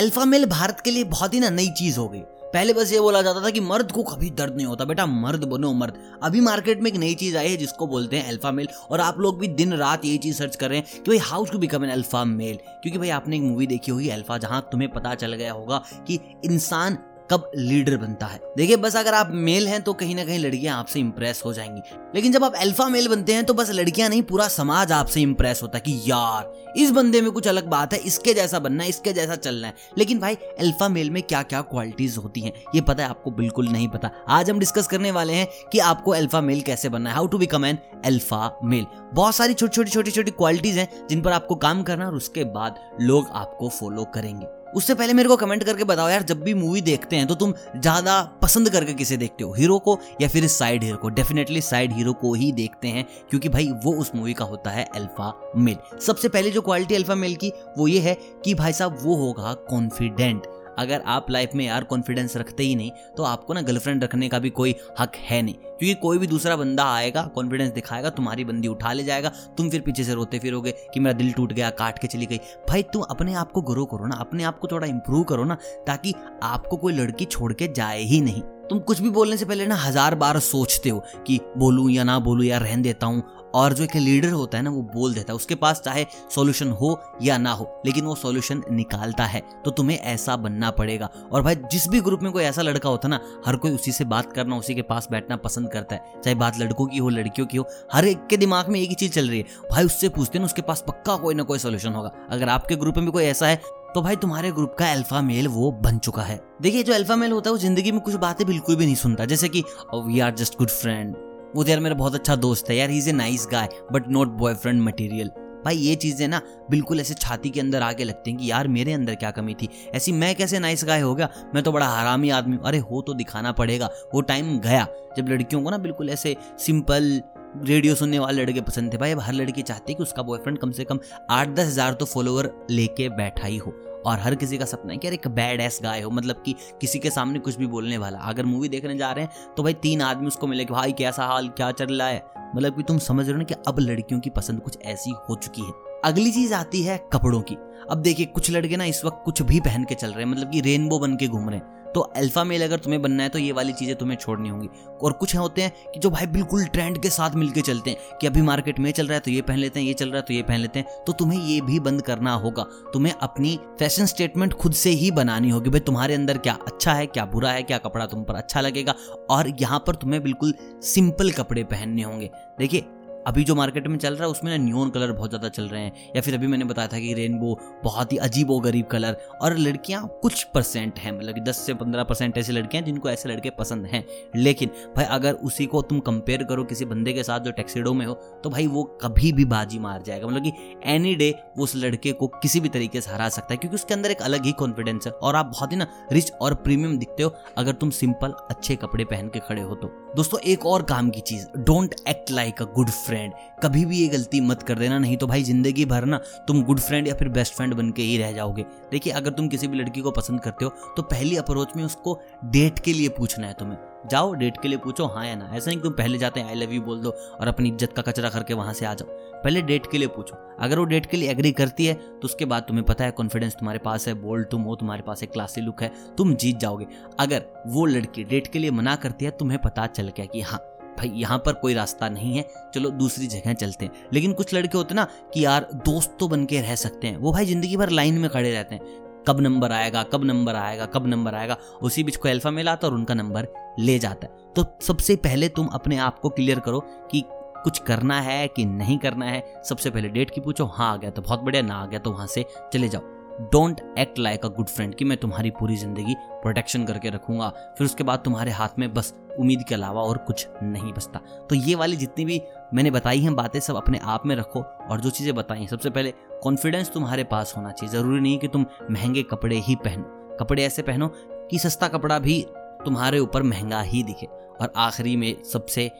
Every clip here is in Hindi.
अल्फ़ा मेल भारत के लिए बहुत ही ना नई चीज़ हो गई। पहले बस ये बोला जाता था कि मर्द को कभी दर्द नहीं होता, बेटा मर्द बनो मर्द। अभी मार्केट में एक नई चीज़ आई है जिसको बोलते हैं अल्फ़ा मेल और आप लोग भी दिन रात ये चीज़ सर्च कर रहे हैं कि भाई how to become an alpha male क्योंकि भाई आपने एक मूवी देखी होगी अल्फ़ा, जहाँ तुम्हें पता चल गया होगा कि इंसान कब लीडर बनता है। देखिए, बस अगर आप मेल हैं तो कहीं ना कहीं लड़कियाँ आपसे इंप्रेस हो जाएँगी। लेकिन जब आप अल्फ़ा मेल बनते हैं तो बस लड़कियाँ नहीं, पूरा समाज आपसे इंप्रेस होता है कि यार, इस बंदे में कुछ अलग बात है, इसके जैसा बनना है, इसके जैसा चलना है। लेकिन भाई अल्फ़ा मेल में क्या क्या क्वालिटीज होती हैं, ये पता है आपको बिल्कुल नहीं पता। आज हम डिस्कस करने वाले हैं कि आपको अल्फ़ा मेल कैसे बनना है how to become an alpha male बहुत सारी छोटी छोटी छोटी छोटी क्वालिटीज हैं जिन पर आपको काम करना और उसके बाद लोग आपको फॉलो करेंगे। उससे पहले मेरे को कमेंट करके बताओ यार, जब भी मूवी देखते हैं तो तुम ज़्यादा पसंद करके किसे देखते हो? हीरो को या फिर साइड हीरो को? डेफिनेटली साइड हीरो को ही देखते हैं, क्योंकि भाई वो उस मूवी का होता है अल्फ़ा मेल सबसे पहले जो क्वालिटी अल्फ़ा मेल की, वो ये है कि भाई साहब, वो होगा कॉन्फिडेंट अगर आप लाइफ में यार कॉन्फिडेंस रखते ही नहीं तो आपको ना गर्लफ्रेंड रखने का भी कोई हक है नहीं। क्योंकि कोई भी दूसरा बंदा आएगा कॉन्फिडेंस दिखाएगा, तुम्हारी बंदी उठा ले जाएगा, तुम फिर पीछे से रोते फिरोगे कि मेरा दिल टूट गया, काट के चली गई। भाई, तुम अपने आप को ग्रो करो ना, अपने आप को थोड़ा इंप्रूव करो ना, ताकि आपको कोई लड़की छोड़ के जाए ही नहीं। तुम कुछ भी बोलने से पहले ना, हज़ार बार सोचते हो कि बोलूँ या ना बोलूँ या रहन देता हूँ और जो एक लीडर होता है ना, वो बोल देता है, उसके पास चाहे सॉल्यूशन हो या ना हो, लेकिन वो सॉल्यूशन निकालता है तो तुम्हें ऐसा बनना पड़ेगा। और भाई, जिस भी ग्रुप में कोई ऐसा लड़का होता है ना, हर कोई उसी से बात करना, उसी के पास बैठना पसंद करता है, चाहे बात लड़कों की हो, लड़कियों की हो, हर एक के दिमाग में एक ही चीज़ चल रही है। भाई, उससे पूछते ना, उसके पास पक्का कोई ना कोई सोल्यूशन होगा। अगर आपके ग्रुप में भी कोई ऐसा है तो भाई, तुम्हारे ग्रुप का अल्फ़ा मेल वो बन चुका है। देखिए, जो अल्फ़ा मेल होता है, वो ज़िंदगी में कुछ बातें बिल्कुल भी नहीं सुनता, जैसे कि we are just good friend वो तो यार मेरा बहुत अच्छा दोस्त है यार is a nice guy but not boyfriend material भाई, ये चीज़ें ना बिल्कुल ऐसे छाती के अंदर आके लगती हैं कि यार मेरे अंदर क्या कमी थी। ऐसी मैं कैसे नाइस गाय हो गया? मैं तो बड़ा हरामी आदमी हूँ। अरे, हो तो दिखाना पड़ेगा। वो टाइम गया, जब लड़कियों को ना बिल्कुल ऐसे सिंपल रेडियो सुनने वाले लड़के पसंद थे। भाई, अब हर लड़की चाहती है कि उसका बॉयफ्रेंड कम से कम आठ दस हज़ार तो फॉलोअर लेके बैठा ही हो। और हर किसी का सपना है कि यार एक बैड एस गाय हो मतलब कि किसी के सामने कुछ भी बोलने वाला। अगर मूवी देखने जा रहे हैं तो भाई तीन आदमी उसको मिले कि, भाई, कैसा हाल, क्या चल रहा है? मतलब कि तुम समझ रहे हो ना कि अब लड़कियों की पसंद कुछ ऐसी हो चुकी है। अगली चीज़ आती है कपड़ों की। अब देखिए, कुछ लड़के ना इस वक्त कुछ भी पहन के चल रहे हैं मतलब कि रेनबो बन के घूम रहे हैं। तो अल्फ़ा मेल अगर तुम्हें बनना है तो ये वाली चीज़ें तुम्हें छोड़नी होंगी। और कुछ होते हैं कि जो भाई बिल्कुल ट्रेंड के साथ मिलके चलते हैं, कि अभी मार्केट में चल रहा है तो ये पहन लेते हैं, ये चल रहा है तो ये पहन लेते हैं तो तुम्हें ये भी बंद करना होगा। तुम्हें अपनी फ़ैशन स्टेटमेंट खुद से ही बनानी होगी, भाई तुम्हारे अंदर क्या अच्छा है, क्या बुरा है, क्या कपड़ा तुम पर अच्छा लगेगा। और यहाँ पर तुम्हें बिल्कुल सिंपल कपड़े पहनने होंगे। देखिए अभी जो मार्केट में चल रहा है, उसमें ना न्यून कलर बहुत ज़्यादा चल रहे हैं। या फिर अभी मैंने बताया था कि रेनबो बहुत ही अजीब और गरीब कलर और लड़कियाँ कुछ परसेंट हैं मतलब कि दस से पंद्रह परसेंट ऐसी लड़कियाँ जिनको ऐसे लड़के पसंद हैं। लेकिन भाई, अगर उसी को तुम कंपेयर करो किसी बंदे के साथ जो टेक्सीडो में हो तो भाई वो कभी भी बाजी मार जाएगा। मतलब कि एनी डे वो उस लड़के को किसी भी तरीके से हरा सकता है, क्योंकि उसके अंदर एक अलग ही कॉन्फिडेंस है। और आप बहुत ही ना रिच और प्रीमियम दिखते हो, अगर तुम सिंपल अच्छे कपड़े पहन के खड़े हो तो। दोस्तों, एक और काम की चीज़। Don't act like a good friend कभी भी ये गलती मत कर देना, नहीं तो भाई ज़िंदगी भर ना तुम गुड फ्रेंड या फिर बेस्ट फ्रेंड बन के ही रह जाओगे। देखिए, अगर तुम किसी भी लड़की को पसंद करते हो तो पहली अप्रोच में उसको डेट के लिए पूछना है तुम्हें। जाओ डेट के लिए पूछो हाँ या ना। ऐसा नहीं तुम पहले जाते हैं आई लव यू बोल दो और अपनी इज़्ज़त का कचरा करके वहाँ से आ जाओ। पहले डेट के लिए पूछो। अगर वो डेट के लिए एग्री करती है तो उसके बाद तुम्हें पता है कॉन्फिडेंस तुम्हारे पास है बोल्ड तुम हो, तुम्हारे पास एक क्लासी लुक है, तुम जीत जाओगे। अगर वो लड़की डेट के लिए मना करती है, तुम्हें पता चल गया कि हाँ भाई, यहाँ पर कोई रास्ता नहीं है, चलो दूसरी जगह चलते हैं। लेकिन कुछ लड़के होते ना कि यार, दोस्त तो बन के रह सकते हैं। वो भाई ज़िंदगी भर लाइन में खड़े रहते हैं। कब नंबर आएगा, कब नंबर आएगा, कब नंबर आएगा, उसी बीच को अल्फ़ा मेल आता और उनका नंबर ले जाता है। तो सबसे पहले तुम अपने आप को क्लियर करो कि कुछ करना है कि नहीं करना है। सबसे पहले डेट की पूछो हाँ आ गया तो बहुत बढ़िया, ना आ गया तो वहाँ से चले जाओ। Don't act like a good friend कि मैं तुम्हारी पूरी ज़िंदगी प्रोटेक्शन करके रखूँगा। फिर उसके बाद तुम्हारे हाथ में बस उम्मीद के अलावा और कुछ नहीं बचता। तो ये वाली जितनी भी मैंने बताई हैं बातें सब अपने आप में रखो और जो चीज़ें बताई हैं, सबसे पहले कॉन्फिडेंस तुम्हारे पास होना चाहिए। ज़रूरी नहीं कि तुम महँगे कपड़े ही पहनो। कपड़े ऐसे पहनो कि सस्ता कपड़ा भी तुम्हारे ऊपर महँगा ही दिखे। और आखिरी में सबसे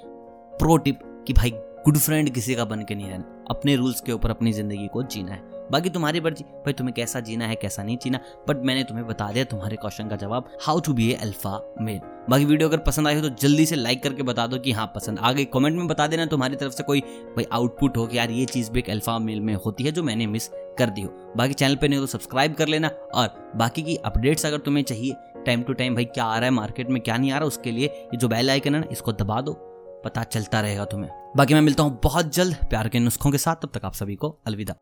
प्रो टिप कि भाई गुड फ्रेंड किसी का बन के नहीं रहना। अपने रूल्स के ऊपर अपनी ज़िंदगी को जीना है। बाकी तुम्हारी मर्ज़ी। भाई, तुम्हें कैसा जीना है, कैसा नहीं जीना बट मैंने तुम्हें बता दिया तुम्हारे क्वेश्चन का जवाब how to be a alpha male बाकी वीडियो अगर पसंद आई हो तो जल्दी से लाइक करके बता दो कि हाँ पसंद आगे कमेंट में बता देना तुम्हारी तरफ़ से कोई, भाई आउटपुट हो कि यार ये चीज़ भी एक अल्फ़ा मेल में होती है जो मैंने मिस कर दी हो। बाकी चैनल पे नहीं तो सब्सक्राइब कर लेना और बाकी की अपडेट्स अगर तुम्हें चाहिए टाइम टू टाइम भाई, क्या आ रहा है मार्केट में, क्या नहीं आ रहा, उसके लिए ये जो बेल आइकन है ना, इसको दबा दो, पता चलता रहेगा तुम्हें। बाकी मैं मिलता हूँ बहुत जल्द प्यार के नुस्खों के साथ, तब तक आप सभी को अलविदा।